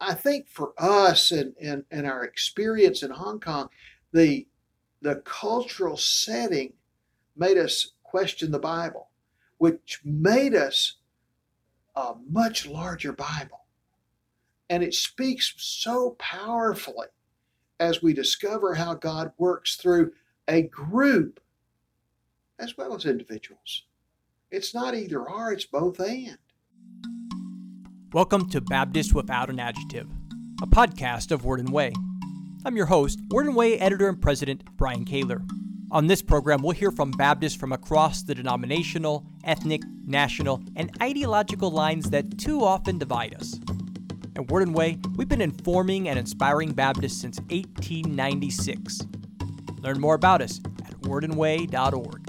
I think for us and, and, and our experience in Hong Kong, the the cultural setting made us question the Bible, which made us a much larger Bible. And it speaks so powerfully as we discover how God works through a group as well as individuals. It's not either or, it's both and. Welcome to Baptist Without an Adjective, a podcast of Word and Way. I'm your host, Word and Way editor and president, Brian Kaylor. On this program, we'll hear from Baptists from across the denominational, ethnic, national, and ideological lines that too often divide us. At Word and Way, we've been informing and inspiring Baptists since 1896. Learn more about us at wordandway.org.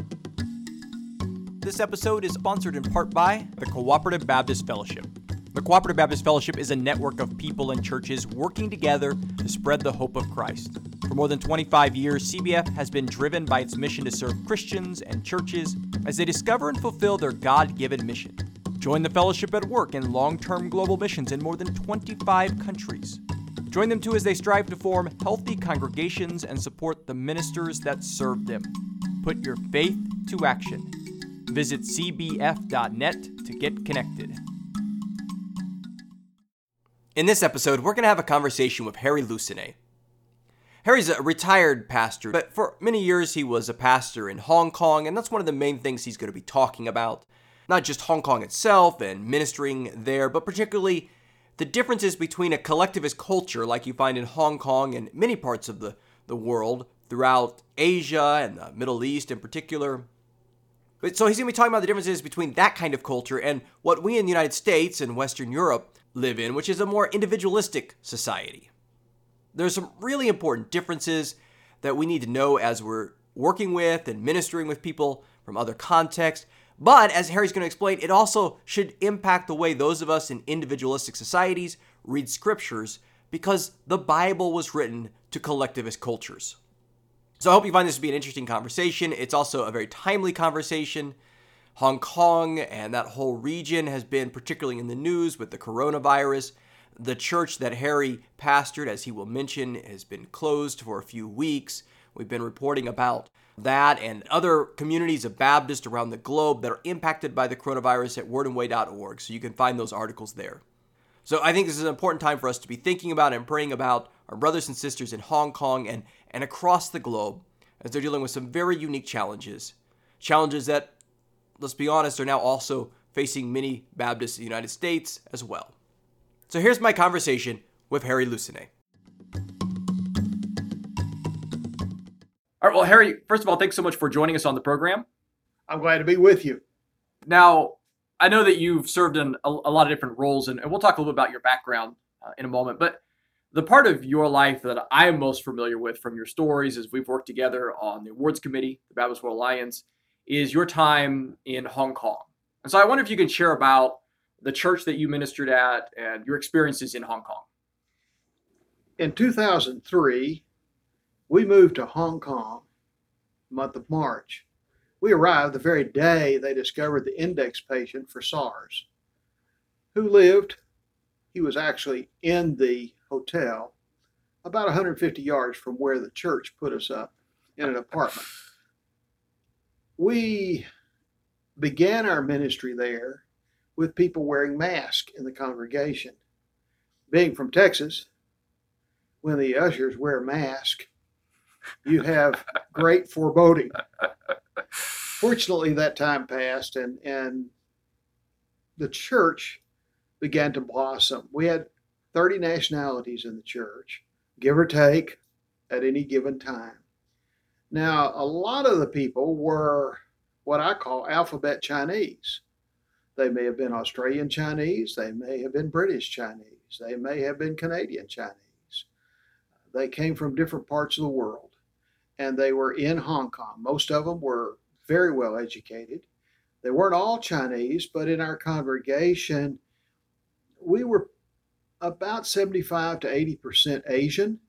This episode is sponsored in part by the Cooperative Baptist Fellowship. The Cooperative Baptist Fellowship is a network of people and churches working together to spread the hope of Christ. For more than 25 years, CBF has been driven by its mission to serve Christians and churches as they discover and fulfill their God given mission. Join the fellowship at work in long term global missions in more than 25 countries. Join them too as they strive to form healthy congregations and support the ministers that serve them. Put your faith to action. Visit cbf.net to get connected. In this episode, we're going to have a conversation with Harry Lucenay. Harry's a retired pastor, but for many years he was a pastor in Hong Kong, and that's one of the main things he's going to be talking about. Not just Hong Kong itself and ministering there, but particularly the differences between a collectivist culture like you find in Hong Kong and many parts of the, the world, throughout Asia and the Middle East in particular. So he's going to be talking about the differences between that kind of culture and what we in the United States and Western Europe live in, which is a more individualistic society. There's some really important differences that we need to know as we're working with and ministering with people from other contexts. But as Harry's going to explain, it also should impact the way those of us in individualistic societies read scriptures because the Bible was written to collectivist cultures. So I hope you find this to be an interesting conversation. It's also a very timely conversation. Hong Kong and that whole region has been particularly in the news with the coronavirus. The church that Harry pastored, as he will mention, has been closed for a few weeks. We've been reporting about that and other communities of Baptists around the globe that are impacted by the coronavirus at wordandway.org. So you can find those articles there. So I think this is an important time for us to be thinking about and praying about our brothers and sisters in Hong Kong and, and across the globe as they're dealing with some very unique challenges. Challenges that let's be honest, are now also facing many Baptists in the United States as well. So here's my conversation with Harry Lucenay. All right, well, Harry, first of all, thanks so much for joining us on the program. I'm glad to be with you. Now, I know that you've served in a, a lot of different roles, and, and, we'll talk a little bit about your background uh, in a moment. But the part of your life that I am most familiar with from your stories is we've worked together on the awards committee, the Baptist World Alliance, is your time in Hong Kong. And so I wonder if you can share about the church that you ministered at and your experiences in Hong Kong. In 2003, we moved to Hong Kong, month of March. We arrived the very day they discovered the index patient for SARS, who lived, he was actually in the hotel about 150 yards from where the church put us up in an apartment we began our ministry there with people wearing masks in the congregation. Being from Texas, when the ushers wear masks, you have great foreboding. Fortunately, that time passed and, and the church began to blossom. We had 30 nationalities in the church, give or take, at any given time. Now, a lot of the people were what I call alphabet Chinese. They may have been Australian Chinese, they may have been British Chinese, they may have been Canadian Chinese. They came from different parts of the world and they were in Hong Kong. Most of them were very well educated. They weren't all Chinese, but in our congregation, we were about 75 to 80% Asian,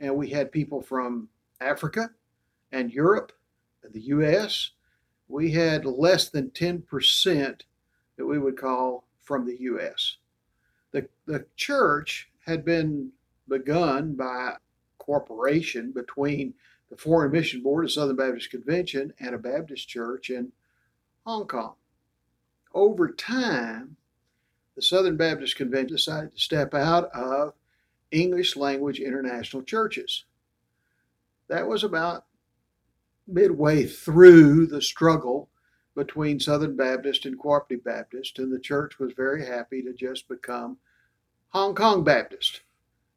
and we had people from Africa, and Europe and the US, we had less than 10% that we would call from the US. The, the church had been begun by cooperation between the Foreign Mission Board of Southern Baptist Convention and a Baptist church in Hong Kong. Over time, the Southern Baptist Convention decided to step out of English language international churches. That was about midway through the struggle between Southern Baptist and Cooperative Baptist, and the church was very happy to just become Hong Kong Baptist.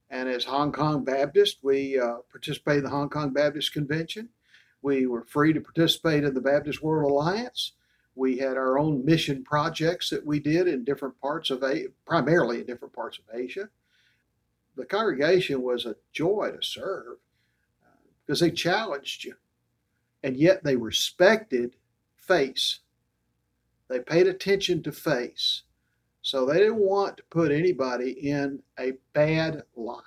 And as Hong Kong Baptist, we uh, participated in the Hong Kong Baptist Convention. We were free to participate in the Baptist World Alliance. We had our own mission projects that we did in different parts of, primarily in different parts of Asia. The congregation was a joy to serve because uh, they challenged you, and yet they respected face. They paid attention to face. So they didn't want to put anybody in a bad light.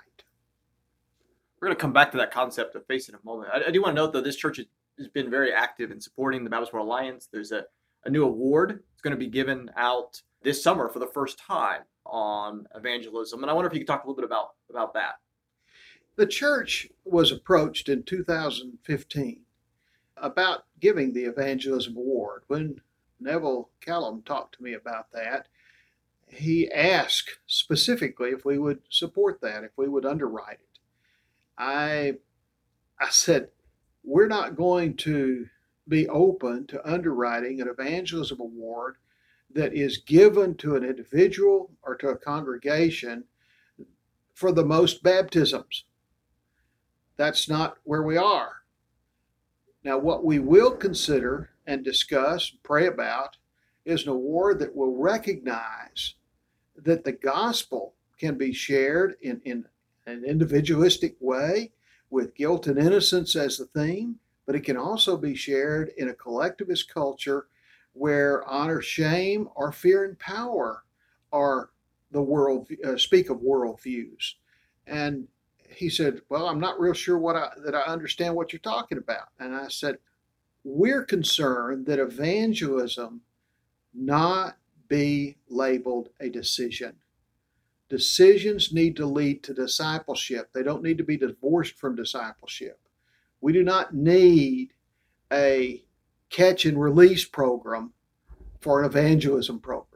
We're going to come back to that concept of face in a moment. I, I do want to note, though, this church has been very active in supporting the Baptist World Alliance. There's a, a new award that's going to be given out this summer for the first time on evangelism. And I wonder if you could talk a little bit about, about that. The church was approached in 2015 about giving the Evangelism Award. When Neville Callam talked to me about that, he asked specifically if we would support that, if we would underwrite it. I, I said, we're not going to be open to underwriting an evangelism award that is given to an individual or to a congregation for the most baptisms. That's not where we are. Now, what we will consider and discuss, and pray about, is an award that will recognize that the gospel can be shared in, in an individualistic way with guilt and innocence as the theme, but it can also be shared in a collectivist culture where honor, shame, or fear and power are the world uh, speak of worldviews. And he said, "Well, I'm not real sure what I, that I understand what you're talking about." And I said, "We're concerned that evangelism not be labeled a decision. Decisions need to lead to discipleship. They don't need to be divorced from discipleship. We do not need a catch and release program for an evangelism program.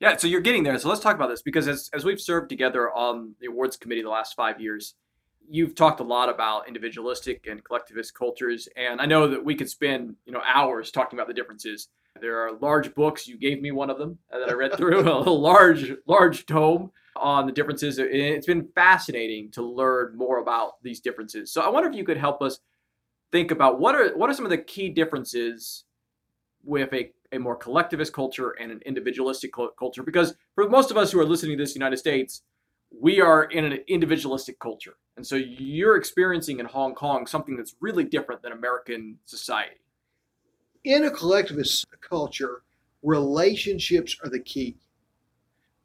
Yeah, so you're getting there. So let's talk about this because as, as we've served together on the awards committee the last five years, you've talked a lot about individualistic and collectivist cultures. And I know that we could spend, you know, hours talking about the differences. There are large books. You gave me one of them uh, that I read through, a large, large tome on the differences. It's been fascinating to learn more about these differences. So I wonder if you could help us think about what are what are some of the key differences with a, a more collectivist culture and an individualistic culture because for most of us who are listening to this United States, we are in an individualistic culture. And so you're experiencing in Hong Kong something that's really different than American society. In a collectivist culture, relationships are the key.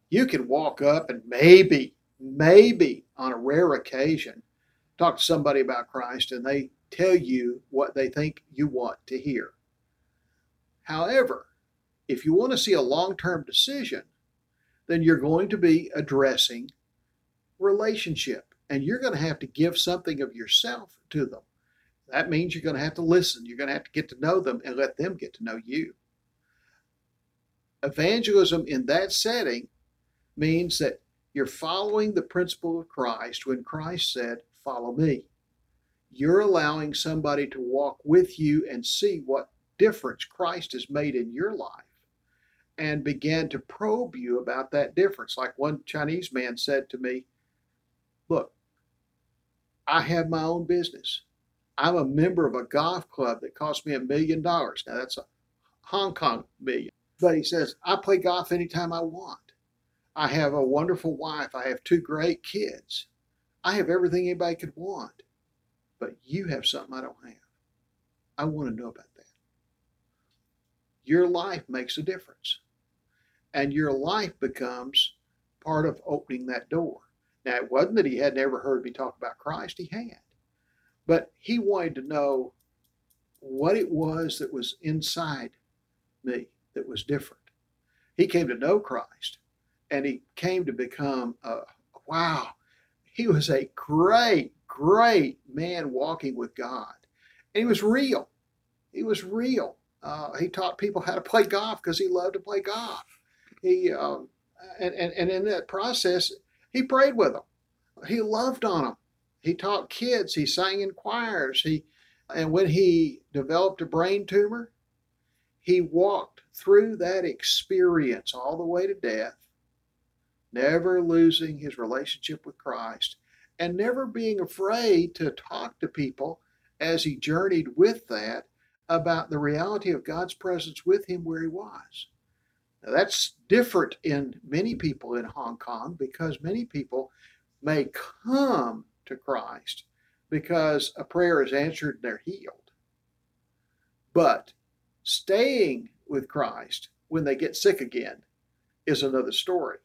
You can walk up and maybe, maybe on a rare occasion, talk to somebody about Christ and they tell you what they think you want to hear. However, if you want to see a long term decision, then you're going to be addressing relationship and you're going to have to give something of yourself to them. That means you're going to have to listen. You're going to have to get to know them and let them get to know you. Evangelism in that setting means that you're following the principle of Christ when Christ said, Follow me. You're allowing somebody to walk with you and see what difference Christ has made in your life and began to probe you about that difference. Like one Chinese man said to me, Look, I have my own business. I'm a member of a golf club that cost me a million dollars. Now that's a Hong Kong million. But he says, I play golf anytime I want. I have a wonderful wife. I have two great kids. I have everything anybody could want. But you have something I don't have. I want to know about. Your life makes a difference. And your life becomes part of opening that door. Now, it wasn't that he had never heard me talk about Christ, he had. But he wanted to know what it was that was inside me that was different. He came to know Christ, and he came to become a wow. He was a great, great man walking with God, and he was real. He was real. Uh, he taught people how to play golf because he loved to play golf. He um, and, and and in that process, he prayed with them. He loved on them. He taught kids. He sang in choirs. He and when he developed a brain tumor, he walked through that experience all the way to death, never losing his relationship with Christ and never being afraid to talk to people as he journeyed with that about the reality of God's presence with him where he was. Now, that's different in many people in Hong Kong because many people may come to Christ because a prayer is answered and they're healed. But staying with Christ when they get sick again is another story.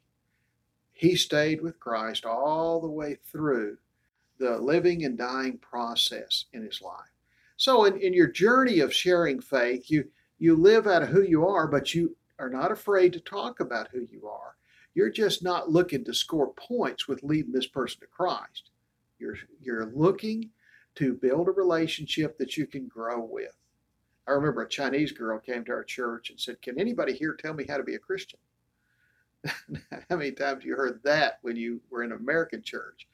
He stayed with Christ all the way through the living and dying process in his life. So, in, in your journey of sharing faith, you, you live out of who you are, but you are not afraid to talk about who you are. You're just not looking to score points with leading this person to Christ. You're, you're looking to build a relationship that you can grow with. I remember a Chinese girl came to our church and said, Can anybody here tell me how to be a Christian? how many times you heard that when you were in an American church?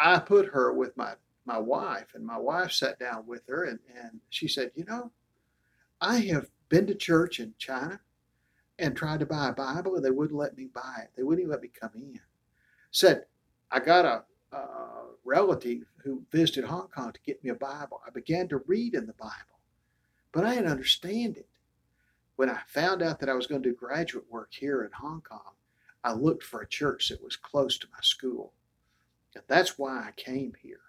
I put her with my, my wife, and my wife sat down with her and, and she said, You know, I have been to church in China and tried to buy a Bible, and they wouldn't let me buy it. They wouldn't even let me come in. Said, I got a, a relative who visited Hong Kong to get me a Bible. I began to read in the Bible, but I didn't understand it. When I found out that I was going to do graduate work here in Hong Kong, I looked for a church that was close to my school. And that's why I came here.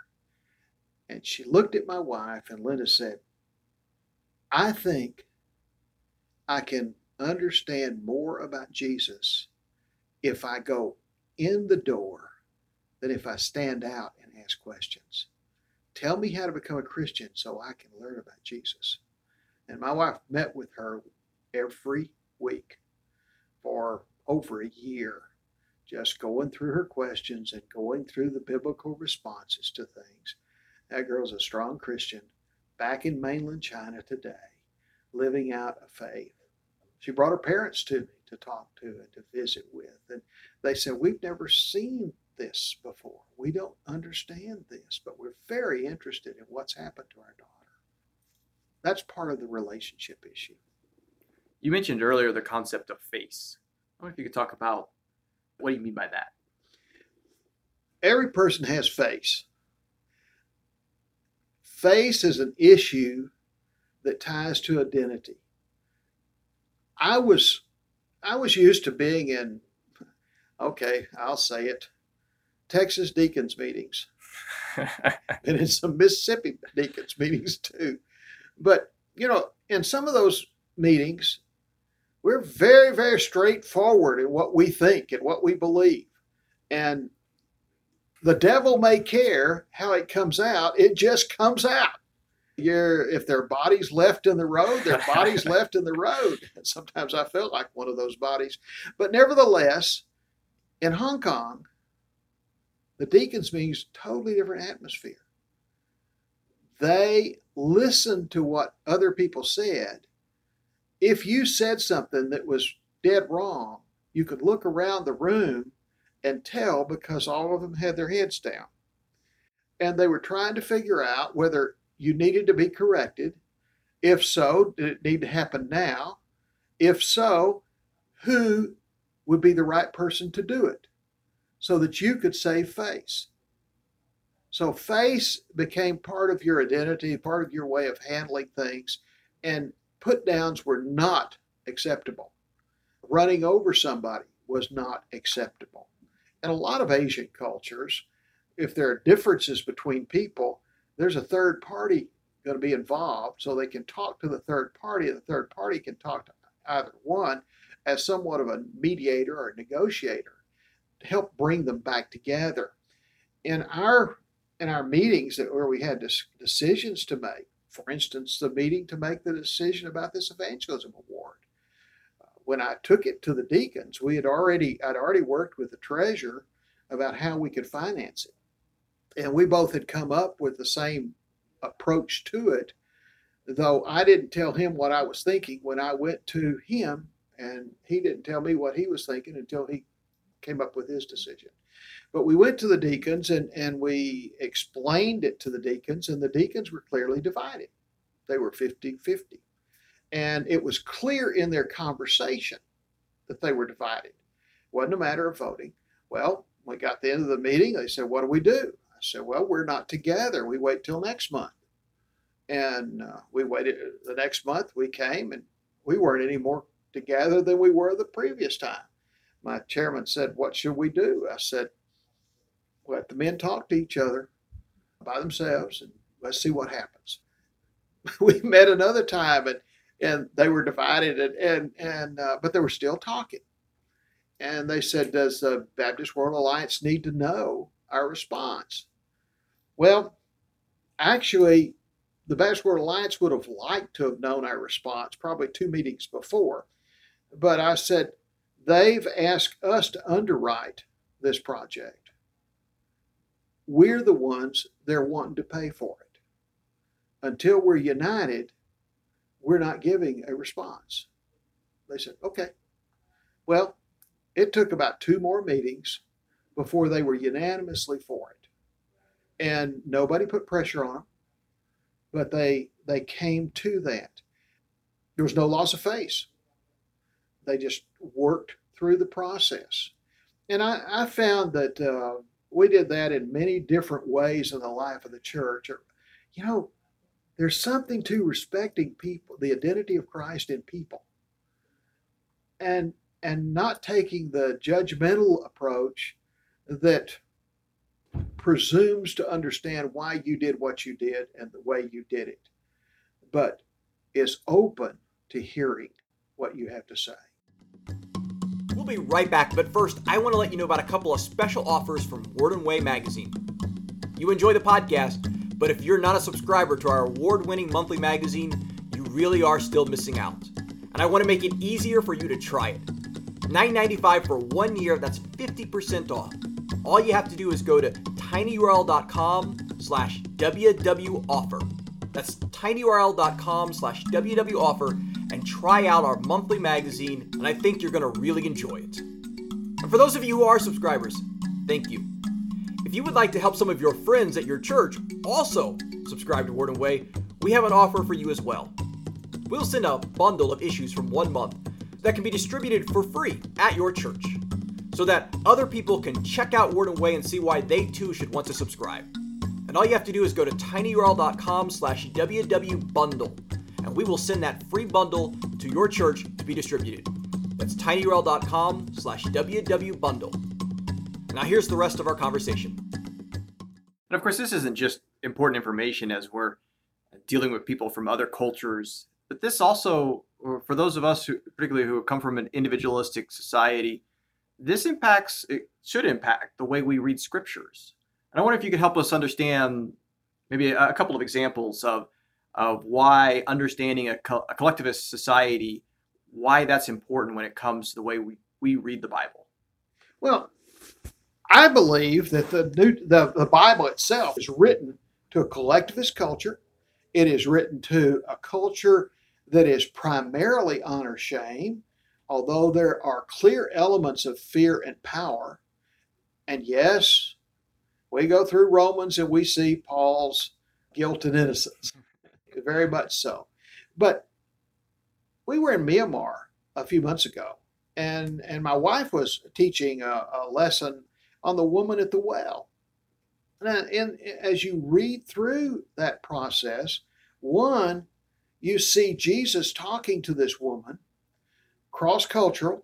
And she looked at my wife, and Linda said, I think I can understand more about Jesus if I go in the door than if I stand out and ask questions. Tell me how to become a Christian so I can learn about Jesus. And my wife met with her every week for over a year, just going through her questions and going through the biblical responses to things. That girl's a strong Christian back in mainland China today, living out a faith. She brought her parents to me to talk to and to visit with. And they said, We've never seen this before. We don't understand this, but we're very interested in what's happened to our daughter. That's part of the relationship issue. You mentioned earlier the concept of face. I wonder if you could talk about what do you mean by that? Every person has face. Face is an issue that ties to identity. I was I was used to being in okay, I'll say it, Texas deacons meetings. and in some Mississippi deacons meetings too. But, you know, in some of those meetings, we're very, very straightforward in what we think and what we believe. And the devil may care how it comes out, it just comes out. You're, if their bodies left in the road, their bodies left in the road. And sometimes I felt like one of those bodies. But nevertheless, in Hong Kong, the deacons means totally different atmosphere. They listened to what other people said if you said something that was dead wrong, you could look around the room and tell because all of them had their heads down. And they were trying to figure out whether you needed to be corrected. If so, did it need to happen now? If so, who would be the right person to do it so that you could save face? So, face became part of your identity, part of your way of handling things. And put downs were not acceptable. Running over somebody was not acceptable. In a lot of Asian cultures, if there are differences between people, there's a third party going to be involved so they can talk to the third party, and the third party can talk to either one as somewhat of a mediator or a negotiator to help bring them back together. In our in our meetings that where we had decisions to make, for instance, the meeting to make the decision about this evangelism award. When I took it to the deacons, we had already I'd already worked with the treasurer about how we could finance it, and we both had come up with the same approach to it. Though I didn't tell him what I was thinking when I went to him, and he didn't tell me what he was thinking until he came up with his decision. But we went to the deacons and, and we explained it to the deacons, and the deacons were clearly divided. They were 50 50. And it was clear in their conversation that they were divided. It wasn't a matter of voting. Well, we got the end of the meeting. They said, What do we do? I said, Well, we're not together. We wait till next month. And uh, we waited the next month. We came and we weren't any more together than we were the previous time. My chairman said, What should we do? I said, Let the men talk to each other by themselves and let's see what happens. we met another time and and they were divided and and, and uh, but they were still talking. And they said does the baptist world alliance need to know our response? Well actually the baptist world alliance would have liked to have known our response probably two meetings before. But i said they've asked us to underwrite this project. We're the ones they're wanting to pay for it. Until we're united we're not giving a response. They said, okay. Well, it took about two more meetings before they were unanimously for it. And nobody put pressure on them, but they they came to that. There was no loss of face. They just worked through the process. And I, I found that uh, we did that in many different ways in the life of the church. You know, there's something to respecting people, the identity of Christ in people, and and not taking the judgmental approach that presumes to understand why you did what you did and the way you did it, but is open to hearing what you have to say. We'll be right back, but first, I want to let you know about a couple of special offers from Word and Way magazine. You enjoy the podcast but if you're not a subscriber to our award winning monthly magazine, you really are still missing out. And I want to make it easier for you to try it. $9.95 for one year, that's 50% off. All you have to do is go to tinyurl.com slash wwoffer. That's tinyurl.com slash wwoffer and try out our monthly magazine, and I think you're going to really enjoy it. And for those of you who are subscribers, thank you. If you would like to help some of your friends at your church also subscribe to Word and Way, we have an offer for you as well. We'll send a bundle of issues from one month that can be distributed for free at your church so that other people can check out Word and Way and see why they too should want to subscribe. And all you have to do is go to tinyurl.com slash wwbundle and we will send that free bundle to your church to be distributed. That's tinyurl.com slash wwbundle. Now, here's the rest of our conversation. And of course, this isn't just important information as we're dealing with people from other cultures, but this also, for those of us who, particularly who come from an individualistic society, this impacts, it should impact the way we read scriptures. And I wonder if you could help us understand maybe a, couple of examples of, of why understanding a, co- a collectivist society, why that's important when it comes to the way we, we read the Bible. Well, I believe that the, new, the, the Bible itself is written to a collectivist culture. It is written to a culture that is primarily honor shame, although there are clear elements of fear and power. And yes, we go through Romans and we see Paul's guilt and innocence, very much so. But we were in Myanmar a few months ago, and, and my wife was teaching a, a lesson on the woman at the well. And, and as you read through that process, one, you see Jesus talking to this woman, cross cultural.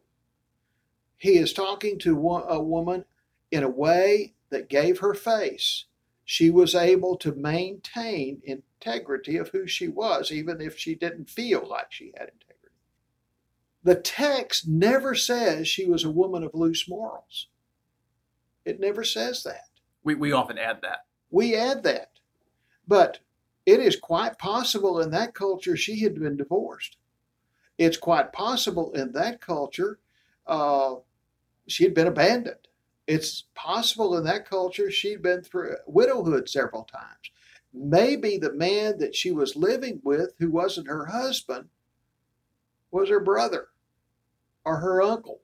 He is talking to a woman in a way that gave her face. She was able to maintain integrity of who she was, even if she didn't feel like she had integrity. The text never says she was a woman of loose morals. It never says that. We, we often add that. We add that. But it is quite possible in that culture she had been divorced. It's quite possible in that culture uh, she had been abandoned. It's possible in that culture she'd been through widowhood several times. Maybe the man that she was living with, who wasn't her husband, was her brother or her uncle.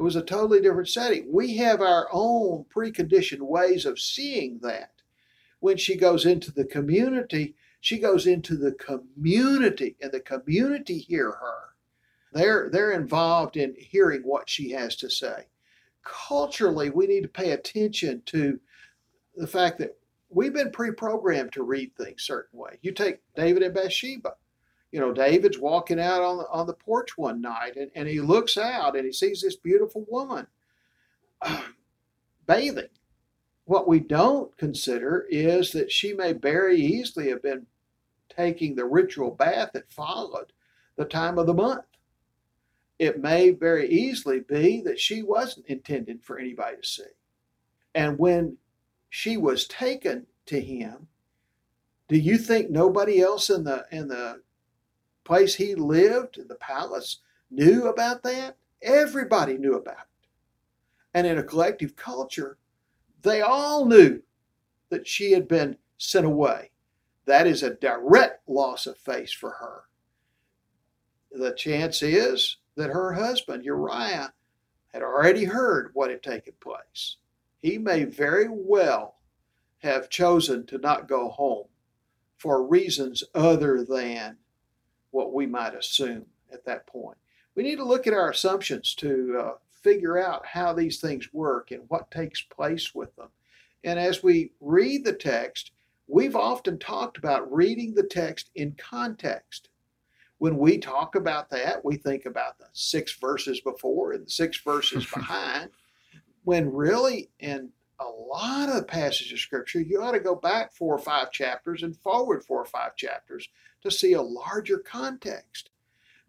It was a totally different setting. We have our own preconditioned ways of seeing that. When she goes into the community, she goes into the community, and the community hear her. They're, they're involved in hearing what she has to say. Culturally, we need to pay attention to the fact that we've been pre-programmed to read things certain way. You take David and Bathsheba. You know, David's walking out on the, on the porch one night and, and he looks out and he sees this beautiful woman uh, bathing. What we don't consider is that she may very easily have been taking the ritual bath that followed the time of the month. It may very easily be that she wasn't intended for anybody to see. And when she was taken to him, do you think nobody else in the in the place he lived, in the palace, knew about that? Everybody knew about it. And in a collective culture, they all knew that she had been sent away. That is a direct loss of face for her. The chance is that her husband, Uriah, had already heard what had taken place he may very well have chosen to not go home for reasons other than what we might assume at that point. We need to look at our assumptions to uh, figure out how these things work and what takes place with them. And as we read the text, we've often talked about reading the text in context. When we talk about that, we think about the six verses before and the six verses behind when really in a lot of the passages of scripture, you ought to go back four or five chapters and forward four or five chapters to see a larger context.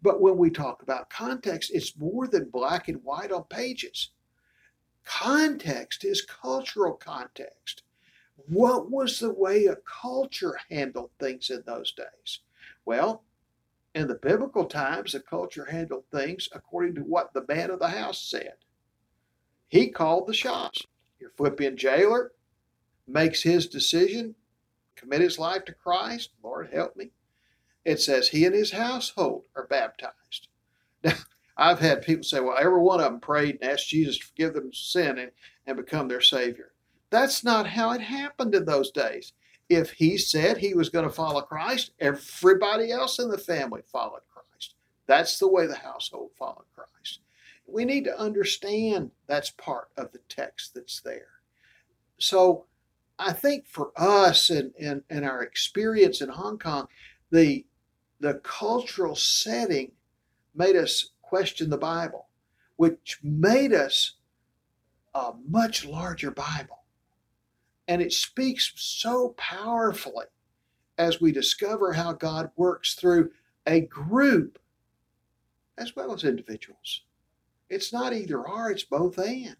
But when we talk about context, it's more than black and white on pages. Context is cultural context. What was the way a culture handled things in those days? Well, in the biblical times, the culture handled things according to what the man of the house said. He called the shots. Your Philippian jailer makes his decision, commit his life to Christ. Lord, help me. It says he and his household are baptized. Now, I've had people say, well, every one of them prayed and asked Jesus to forgive them sin and, and become their Savior. That's not how it happened in those days. If he said he was going to follow Christ, everybody else in the family followed Christ. That's the way the household followed Christ we need to understand that's part of the text that's there. So I think for us and, and, and our experience in Hong Kong, the the cultural setting made us question the Bible, which made us a much larger Bible. And it speaks so powerfully as we discover how God works through a group as well as individuals. It's not either or, it's both and.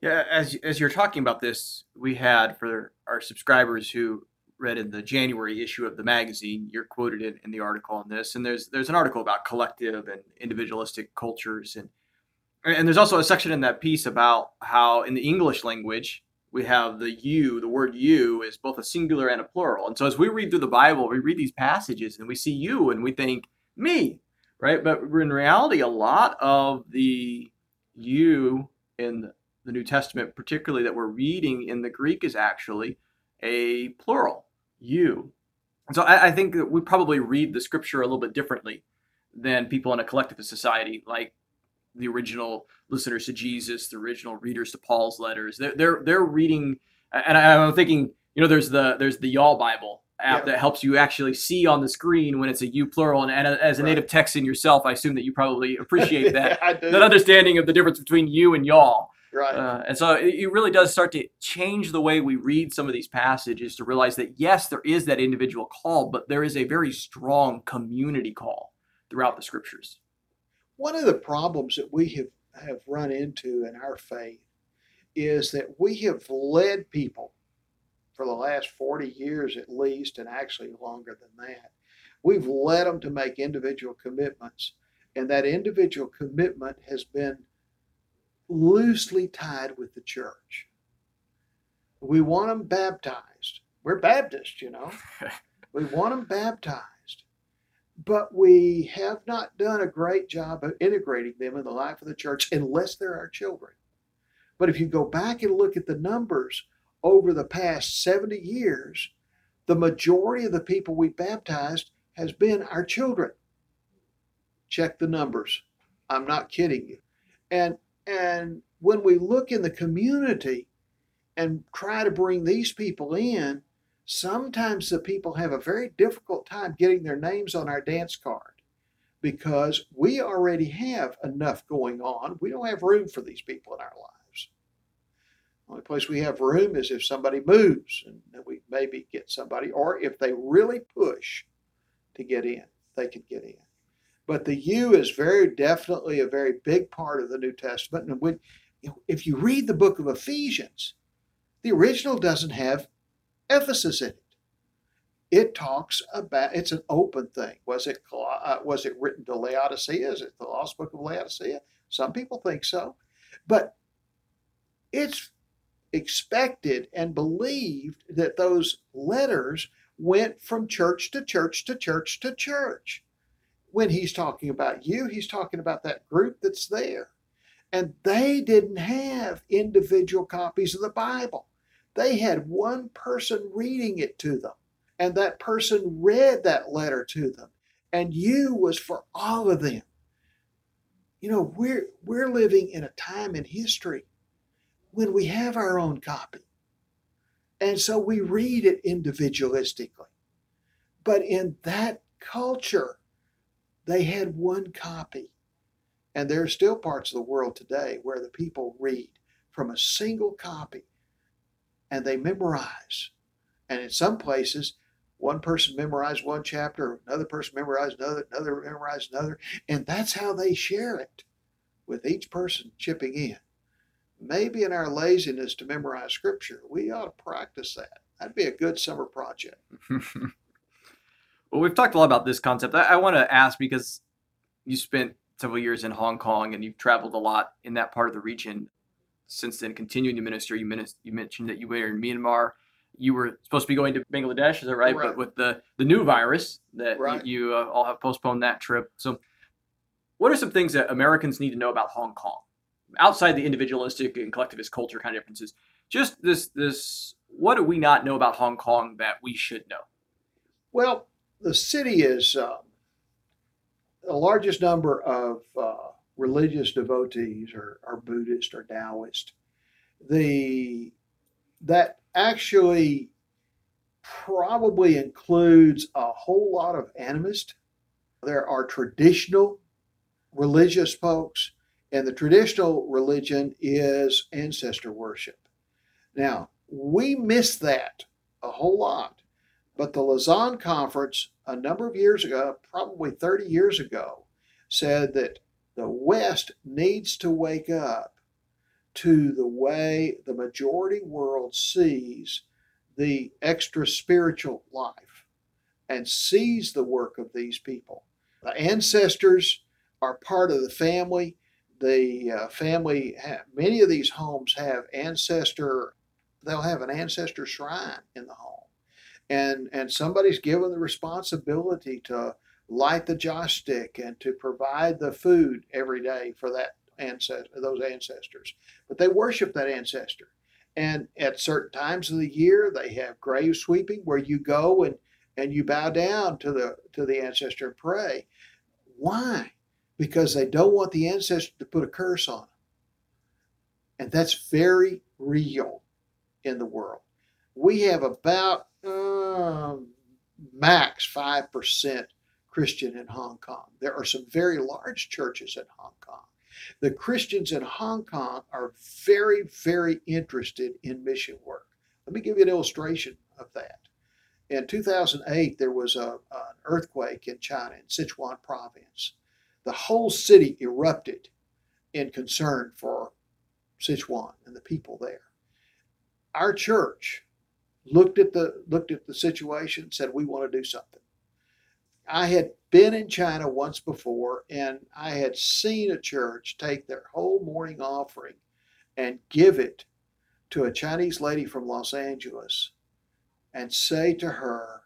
Yeah, as as you're talking about this, we had for our subscribers who read in the January issue of the magazine, you're quoted in, in the article on this, and there's there's an article about collective and individualistic cultures, and and there's also a section in that piece about how in the English language we have the you, the word you is both a singular and a plural, and so as we read through the Bible, we read these passages and we see you, and we think me, right? But in reality, a lot of the you in the New Testament, particularly that we're reading in the Greek, is actually a plural, you. And so I, I think that we probably read the scripture a little bit differently than people in a collectivist society, like the original listeners to Jesus, the original readers to Paul's letters. They're they're, they're reading, and I, I'm thinking, you know, there's the there's the Y'all Bible, app that helps you actually see on the screen when it's a you plural. And, and as a right. native Texan yourself, I assume that you probably appreciate that that understanding of the difference between you and y'all. Right. Uh, and so it, it, really does start to change the way we read some of these passages to realize that yes, there is that individual call, but there is a very strong community call throughout the scriptures. One of the problems that we have, have run into in our faith is that we have led people for the last 40 years at least, and actually longer than that, We've led them to make individual commitments, and that individual commitment has been loosely tied with the church. We want them baptized. We're Baptists, you know. we want them baptized, but we have not done a great job of integrating them in the life of the church unless they're our children. But if you go back and look at the numbers over the past 70 years, the majority of the people we baptized has been our children. Check the numbers. I'm not kidding you. And and when we look in the community and try to bring these people in, sometimes the people have a very difficult time getting their names on our dance card because we already have enough going on. We don't have room for these people in our lives. The only place we have room is if somebody moves and then we maybe get somebody, or if they really push to get in, they can get in. But the you is very definitely a very big part of the New Testament. And when, if you read the book of Ephesians, the original doesn't have Ephesus in it. It talks about it's an open thing. Was it uh, was it written to Laodicea? Is it the lost book of Laodicea? Some people think so, but it's expected and believed that those letters went from church to church to church to church. When he's talking about you, he's talking about that group that's there. And they didn't have individual copies of the Bible. They had one person reading it to them, and that person read that letter to them. And you was for all of them. You know, we're we're living in a time in history when we have our own copy. And so we read it individualistically. But in that culture, they had one copy. And there are still parts of the world today where the people read from a single copy and they memorize. And in some places, one person memorized one chapter, another person memorized another, another memorized another, and that's how they share it with each person chipping in. Maybe in our laziness to memorize scripture, we ought to practice that. That'd be a good summer project. well, we've talked a lot about this concept. I, I want to ask because you spent several years in Hong Kong and you've traveled a lot in that part of the region since then continuing to minister. You, you mentioned that you were in Myanmar. You were supposed to be going to Bangladesh, is that right? right. But with the, the new virus, that right. you, you uh, all have postponed that trip. So, what are some things that Americans need to know about Hong Kong, outside the individualistic and collectivist culture kind of differences? Just this this what do we not know about Hong Kong that we should know? Well, the city is uh, the largest number of uh, religious devotees are, or Buddhist or Taoist, the that actually probably includes a whole lot of animist. There are traditional religious folks, and the traditional religion is ancestor worship. Now, we miss that a whole lot, but the Lausanne Conference a number of years ago, probably 30 years ago, said that the West needs to wake up to the way the majority world sees the extra spiritual life and sees the work of these people. The ancestors are part of the family. The uh, family, many of these homes have ancestor, they'll have an ancestor shrine in the home. And, and somebody's given the responsibility to light the joss stick and to provide the food every day for that ancestor, those ancestors. But they worship that ancestor. And at certain times of the year, they have grave sweeping where you go and, and you bow down to the to the ancestor and pray. Why? Because they don't want the ancestor to put a curse on them. And that's very real in the world. We have about uh, max 5% Christian in Hong Kong. There are some very large churches in Hong Kong. The Christians in Hong Kong are very, very interested in mission work. Let me give you an illustration of that. In 2008, there was a, an earthquake in China, in Sichuan province. The whole city erupted in concern for Sichuan and the people there. Our church looked at the looked at the situation, said we want to do something. I had been in China once before and I had seen a church take their whole morning offering and give it to a Chinese lady from Los Angeles and say to her,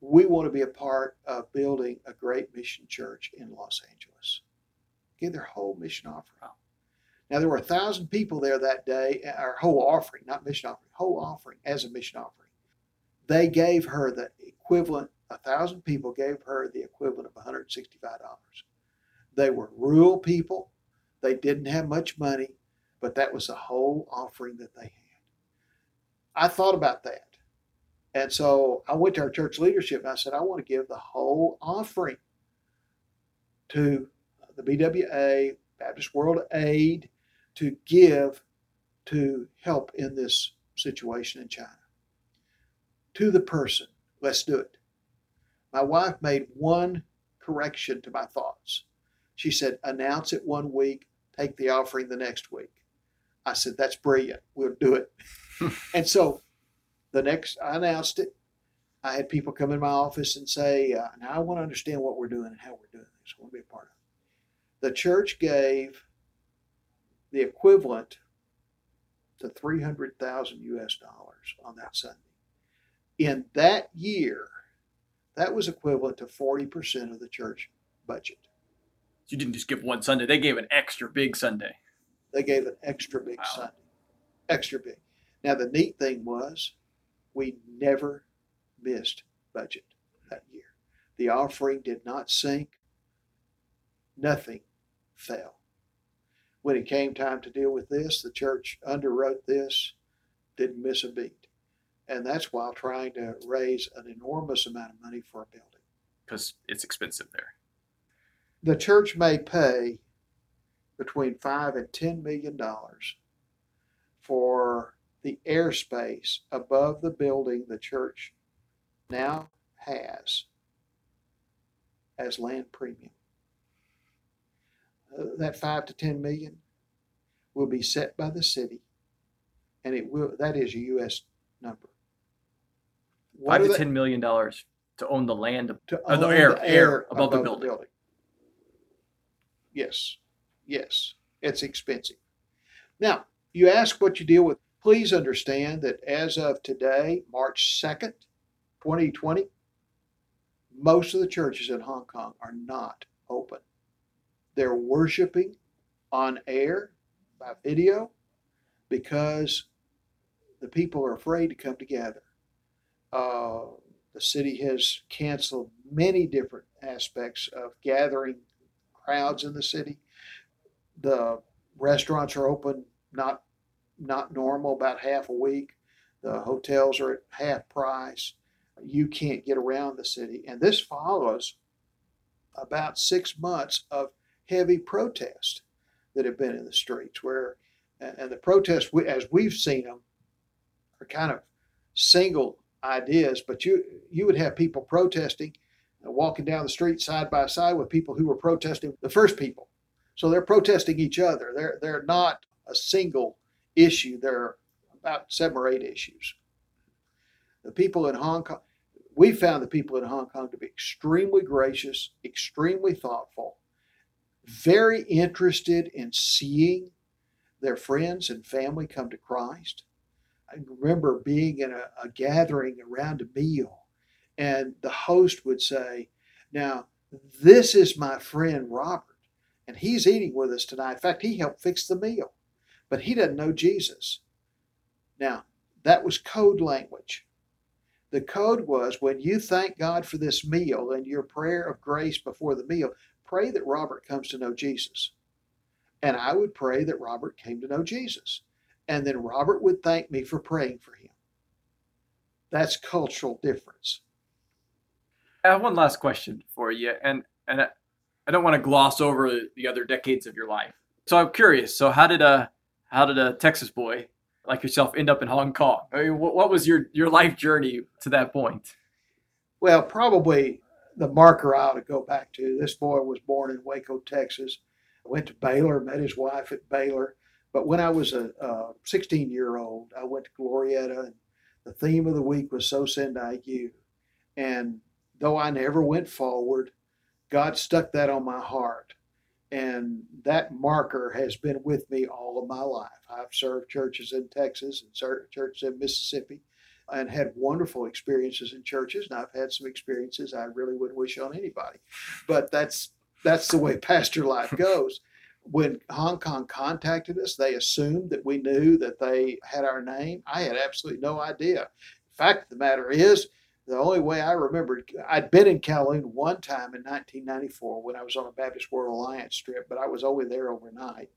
We want to be a part of building a great mission church in Los Angeles. Give their whole mission offering. Now, there were a thousand people there that day, uh, our whole offering, not mission offering, whole offering as a mission offering. They gave her the equivalent, a thousand people gave her the equivalent of $165. They were rural people. They didn't have much money, but that was the whole offering that they had. I thought about that. And so I went to our church leadership and I said, I want to give the whole offering to the BWA, Baptist World Aid, to give to help in this situation in China. To the person, let's do it. My wife made one correction to my thoughts. She said, announce it one week, take the offering the next week. I said, that's brilliant. We'll do it. and so the next, I announced it. I had people come in my office and say, uh, now I want to understand what we're doing and how we're doing this. I want to be a part of it. The church gave the equivalent to 300,000 US dollars on that Sunday. In that year, that was equivalent to 40% of the church budget. You didn't just give one Sunday, they gave an extra big Sunday. They gave an extra big Wow. Sunday. Extra big. Now, the neat thing was we never missed budget that year. The offering did not sink, nothing fell. When it came time to deal with this, the church underwrote this, didn't miss a beat. And that's while trying to raise an enormous amount of money for a building. Because it's expensive there. The church may pay between five and ten million dollars for the airspace above the building the church now has as land premium. Uh, that five to ten million will be set by the city, and it will. That is a U.S. number. What Five to they- ten million dollars to own the land. to Uh, the air- the air above the building. Yes, yes, it's expensive. Now, you ask what you deal with. Please understand that as of today, March 2nd, 2020, most of the churches in Hong Kong are not open. They're worshiping on air by video because the people are afraid to come together. Uh, the city has canceled many different aspects of gathering crowds in the city. The restaurants are open not not normal, about half a week. The hotels are at half price. You can't get around the city, and this follows about six months of heavy protest that have been in the streets. Where and the protests, we- as we've seen them, are kind of single ideas, but you you would have people protesting and walking down the street side by side with people who were protesting the first people. So they're protesting each other. They're they're not a single issue. They're about seven or eight issues. The people in Hong Kong, we found the people in Hong Kong to be extremely gracious, extremely thoughtful, very interested in seeing their friends and family come to Christ. I remember being in a, a gathering around a meal, and the host would say, Now, this is my friend Robert, and he's eating with us tonight. In fact, he helped fix the meal, but he doesn't know Jesus. Now, that was code language. The code was when you thank God for this meal and your prayer of grace before the meal, pray that Robert comes to know Jesus. And I would pray that Robert came to know Jesus. And then Robert would thank me for praying for him. That's cultural difference. I have one last question for you, and and I, I don't want to gloss over the other decades of your life. So I'm curious. So how did a how did a Texas boy like yourself end up in Hong Kong? I mean, what, what was your your life journey to that point? Well, probably the marker I ought to go back to. This boy was born in Waco, Texas. Went to Baylor, met his wife at Baylor. But when I was a 16 year old, I went to Glorieta, and the theme of the week was So Send I You. And though I never went forward, God stuck that on my heart. And that marker has been with me all of my life. I've served churches in Texas and served churches in Mississippi and had wonderful experiences in churches. And I've had some experiences I really wouldn't wish on anybody. But that's that's the way pastor life goes. When Hong Kong contacted us, they assumed that we knew that they had our name. I had absolutely no idea. Fact of the matter is, the only way I remembered, I'd been in Kowloon one time in 1994 when I was on a Baptist World Alliance trip, but I was only there overnight.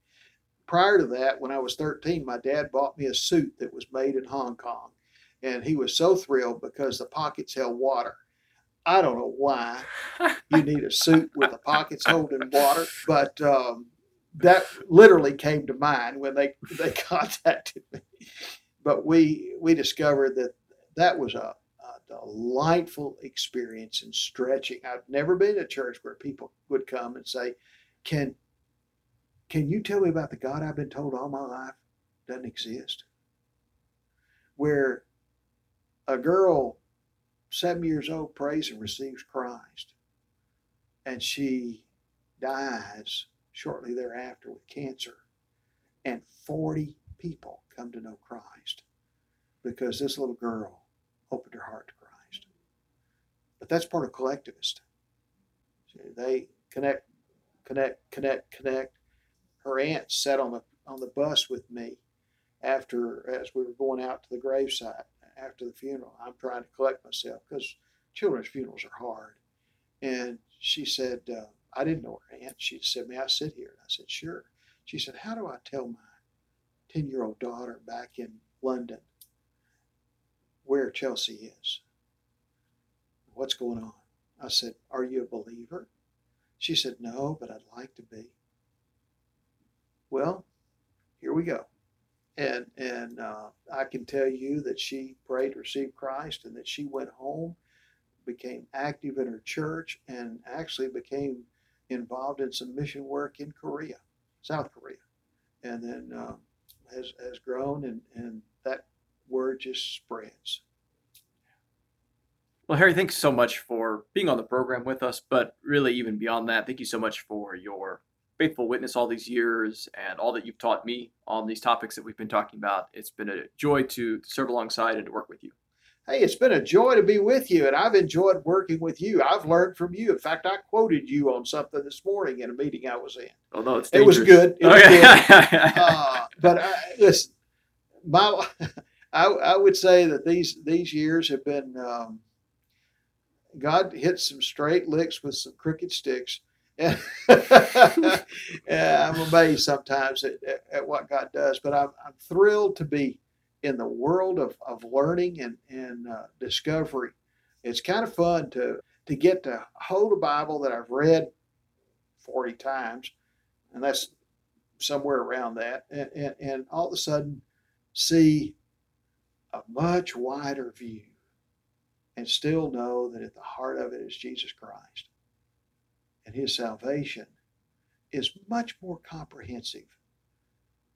Prior to that, when I was 13, my dad bought me a suit that was made in Hong Kong. And he was so thrilled because the pockets held water. I don't know why you need a suit with the pockets holding water, but um, that literally came to mind when they, they contacted me. But we we discovered that that was a delightful experience in stretching. I've never been to a church where people would come and say, "Can can you tell me about the God I've been told all my life doesn't exist?" Where a girl seven years old prays and receives Christ, and she dies shortly thereafter with cancer, and 40 people come to know Christ because this little girl opened her heart to Christ. But that's part of collectivist. They connect, connect, connect, connect. Her aunt sat on the on the bus with me after as we were going out to the gravesite after the funeral. I'm trying to collect myself because children's funerals are hard. And she said, uh, I didn't know her aunt. She said, May I sit here? And I said, Sure. She said, How do I tell my 10 year old daughter back in London where Chelsea is. What's going on? I said, Are you a believer? She said, No, but I'd like to be. Well, here we go. And and uh, I can tell you that she prayed to receive Christ and that she went home, became active in her church, and actually became involved in some mission work in Korea, South Korea, and then uh, has has grown and and that word just spreads. Well, Harry, thanks so much for being on the program with us, but really, even beyond that, thank you so much for your faithful witness all these years and all that you've taught me on these topics that we've been talking about. It's been a joy to serve alongside and to work with you. Hey, it's been a joy to be with you, and I've enjoyed working with you. I've learned from you. In fact, I quoted you on something this morning in a meeting I was in. Oh no, it's it was good. It was good. uh, but I, listen, my I, I would say that these these years have been um, God hit some straight licks with some crooked sticks. And I'm amazed sometimes at, at, what God does, but I'm, I'm thrilled to be in the world of, of learning and, and uh, discovery. It's kind of fun to, to get to hold a Bible that I've read 40 times, and that's somewhere around that, and, and, and all of a sudden see a much wider view and still know that at the heart of it is Jesus Christ. And his salvation is much more comprehensive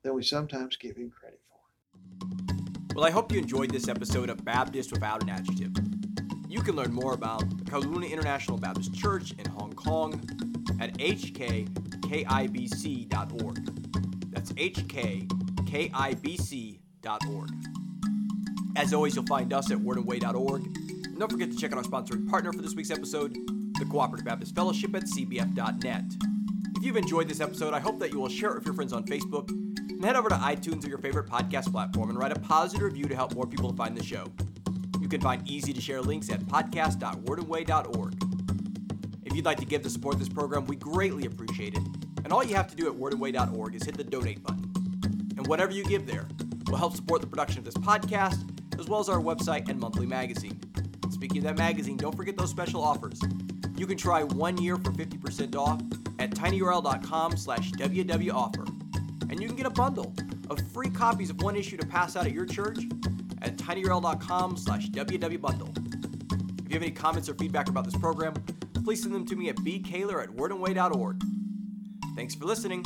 than we sometimes give him credit for. Well, I hope you enjoyed this episode of Baptist Without an Adjective. You can learn more about the Kowloon International Baptist Church in Hong Kong at hkkibc.org. That's hkkibc.org. As always, you'll find us at wordandway.org. And don't forget to check out our sponsoring partner for this week's episode, the Cooperative Baptist Fellowship at cbf.net. If you've enjoyed this episode, I hope that you will share it with your friends on Facebook and head over to iTunes or your favorite podcast platform and write a positive review to help more people find the show. You can find easy to share links at podcast.wordandway.org. If you'd like to give to support this program, we greatly appreciate it. And all you have to do at wordandway.org is hit the donate button. And whatever you give there will help support the production of this podcast, as well as our website and monthly magazine. Speaking of that magazine, don't forget those special offers. You can try one year for 50% off at tinyurl.com slash wwoffer. And you can get a bundle of free copies of one issue to pass out at your church at tinyurl.com slash wwbundle. If you have any comments or feedback about this program, please send them to me at bkaylor at wordandway.org. Thanks for listening.